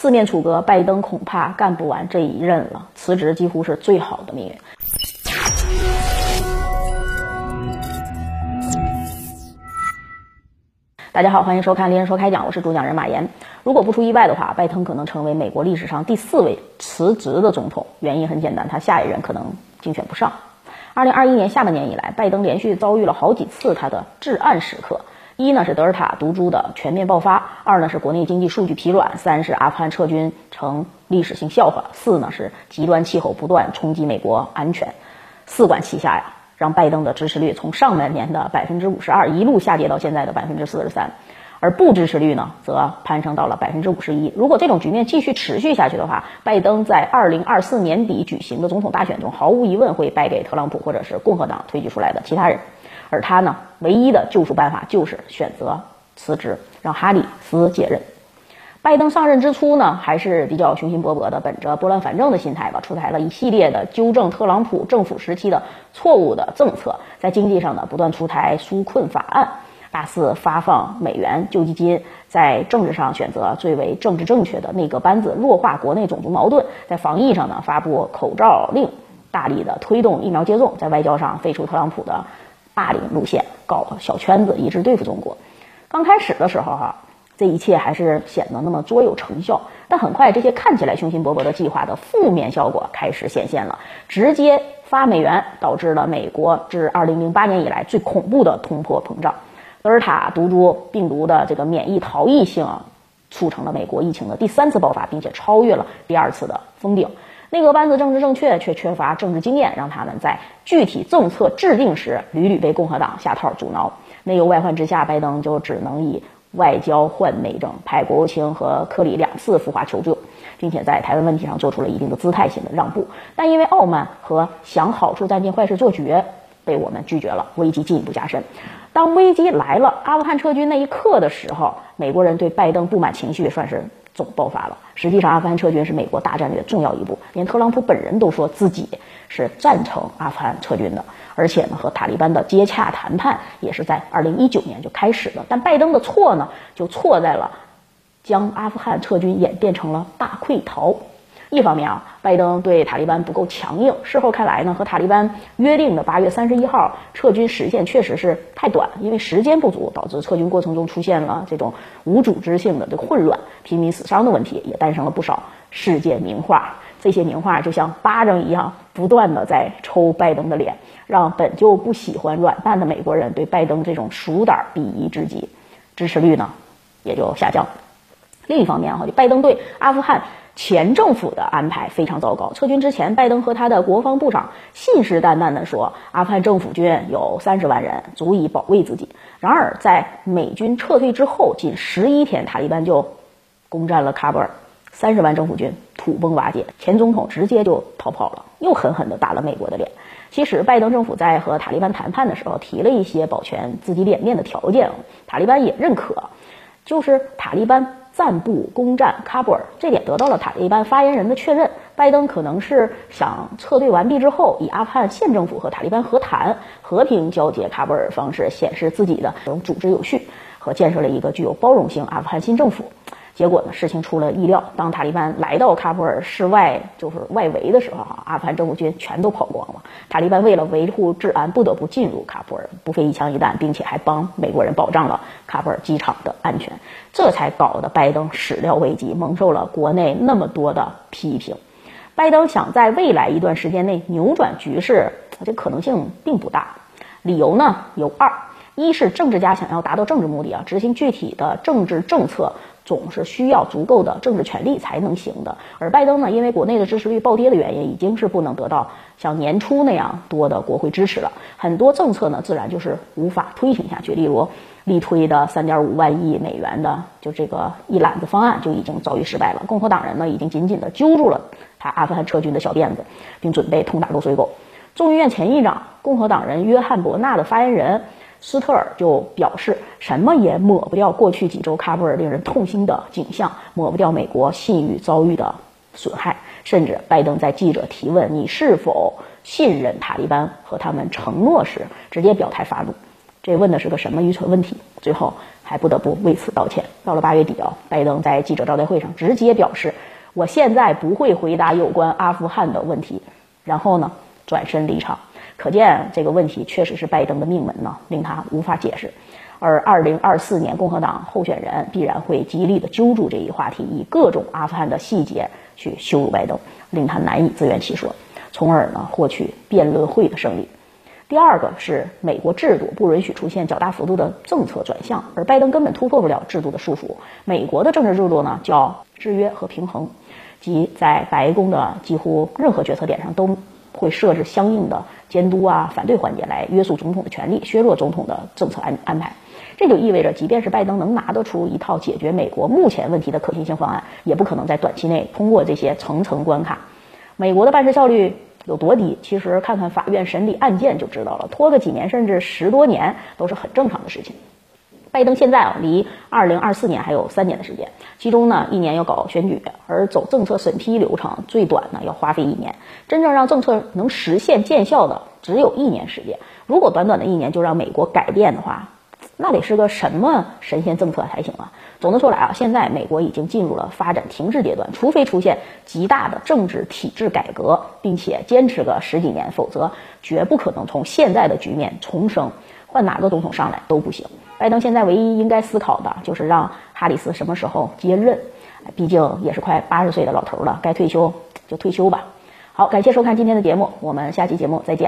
四面楚歌，拜登恐怕干不完这一任了，辞职几乎是最好的命运。大家好，欢迎收看《猎人说开讲》，我是主讲人马岩。如果不出意外的话，拜登可能成为美国历史上第四位辞职的总统。原因很简单，他下一任可能竞选不上。二零二一年下半年以来，拜登连续遭遇了好几次他的至暗时刻。一呢是德尔塔毒株的全面爆发，二呢是国内经济数据疲软，三是阿富汗撤军成历史性笑话，四呢是极端气候不断冲击美国安全，四管齐下呀，让拜登的支持率从上半年的百分之五十二一路下跌到现在的百分之四十三，而不支持率呢则攀升到了百分之五十一。如果这种局面继续持续下去的话，拜登在二零二四年底举行的总统大选中，毫无疑问会败给特朗普或者是共和党推举出来的其他人。而他呢，唯一的救赎办法就是选择辞职，让哈里斯接任。拜登上任之初呢，还是比较雄心勃勃的，本着拨乱反正的心态吧，出台了一系列的纠正特朗普政府时期的错误的政策。在经济上呢，不断出台纾困法案，大肆发放美元救济金；在政治上选择最为政治正确的内阁班子，弱化国内种族矛盾；在防疫上呢，发布口罩令，大力的推动疫苗接种；在外交上废除特朗普的。霸凌路线，搞小圈子，一致对付中国。刚开始的时候，哈，这一切还是显得那么卓有成效。但很快，这些看起来雄心勃勃的计划的负面效果开始显现了，直接发美元，导致了美国自2008年以来最恐怖的通货膨胀。德尔塔毒株病毒的这个免疫逃逸性，促成了美国疫情的第三次爆发，并且超越了第二次的封顶。内阁班子政治正确，却缺乏政治经验，让他们在具体政策制定时屡屡被共和党下套阻挠。内忧外患之下，拜登就只能以外交换内政，派国务卿和克里两次赴华求救，并且在台湾问题上做出了一定的姿态性的让步。但因为傲慢和想好处暂进坏事做绝，被我们拒绝了，危机进一步加深。当危机来了，阿富汗撤军那一刻的时候，美国人对拜登不满情绪算是。总爆发了。实际上，阿富汗撤军是美国大战略的重要一步，连特朗普本人都说自己是赞成阿富汗撤军的。而且呢，和塔利班的接洽谈判也是在二零一九年就开始了。但拜登的错呢，就错在了将阿富汗撤军演变成了大溃逃。一方面啊，拜登对塔利班不够强硬。事后看来呢，和塔利班约定的八月三十一号撤军时限确实是太短，因为时间不足，导致撤军过程中出现了这种无组织性的这混乱、平民死伤的问题，也诞生了不少世界名画。这些名画就像巴掌一样，不断的在抽拜登的脸，让本就不喜欢软蛋的美国人对拜登这种鼠胆鄙夷之极，支持率呢也就下降。另一方面哈，就拜登对阿富汗。前政府的安排非常糟糕。撤军之前，拜登和他的国防部长信誓旦旦地说，阿富汗政府军有三十万人，足以保卫自己。然而，在美军撤退之后，仅十一天，塔利班就攻占了喀布尔，三十万政府军土崩瓦解，前总统直接就逃跑了，又狠狠地打了美国的脸。其实，拜登政府在和塔利班谈判的时候，提了一些保全自己脸面的条件，塔利班也认可，就是塔利班。暂不攻占喀布尔，这点得到了塔利班发言人的确认。拜登可能是想撤队完毕之后，以阿富汗县政府和塔利班和谈、和平交接喀布尔方式，显示自己的这种组织有序和建设了一个具有包容性阿富汗新政府。结果呢，事情出了意料。当塔利班来到喀布尔市外，就是外围的时候，哈，阿富汗政府军全都跑光了。塔利班为了维护治安，不得不进入喀布尔，不费一枪一弹，并且还帮美国人保障了喀布尔机场的安全，这才搞得拜登始料未及，蒙受了国内那么多的批评。拜登想在未来一段时间内扭转局势，这可能性并不大。理由呢有二：一是政治家想要达到政治目的啊，执行具体的政治政策。总是需要足够的政治权力才能行的，而拜登呢，因为国内的支持率暴跌的原因，已经是不能得到像年初那样多的国会支持了。很多政策呢，自然就是无法推行下去。例如，力推的三点五万亿美元的就这个一揽子方案就已经遭遇失败了。共和党人呢，已经紧紧地揪住了他阿富汗撤军的小辫子，并准备痛打落水狗。众议院前议长共和党人约翰伯纳的发言人。斯特尔就表示，什么也抹不掉过去几周喀布尔令人痛心的景象，抹不掉美国信誉遭遇的损害。甚至拜登在记者提问“你是否信任塔利班和他们承诺”时，直接表态发怒。这问的是个什么愚蠢问题？最后还不得不为此道歉。到了八月底啊，拜登在记者招待会上直接表示：“我现在不会回答有关阿富汗的问题。”然后呢，转身离场。可见这个问题确实是拜登的命门呢，令他无法解释。而二零二四年共和党候选人必然会极力的揪住这一话题，以各种阿富汗的细节去羞辱拜登，令他难以自圆其说，从而呢获取辩论会的胜利。第二个是美国制度不允许出现较大幅度的政策转向，而拜登根本突破不了制度的束缚。美国的政治制度呢叫制约和平衡，即在白宫的几乎任何决策点上都会设置相应的监督啊、反对环节来约束总统的权利，削弱总统的政策安安排。这就意味着，即便是拜登能拿得出一套解决美国目前问题的可行性方案，也不可能在短期内通过这些层层关卡。美国的办事效率。有多低？其实看看法院审理案件就知道了，拖个几年甚至十多年都是很正常的事情。拜登现在啊，离二零二四年还有三年的时间，其中呢一年要搞选举，而走政策审批流程最短呢要花费一年，真正让政策能实现见效的只有一年时间。如果短短的一年就让美国改变的话，那得是个什么神仙政策才行啊！总的说来啊，现在美国已经进入了发展停滞阶段，除非出现极大的政治体制改革，并且坚持个十几年，否则绝不可能从现在的局面重生。换哪个总统上来都不行。拜登现在唯一应该思考的就是让哈里斯什么时候接任，毕竟也是快八十岁的老头了，该退休就退休吧。好，感谢收看今天的节目，我们下期节目再见。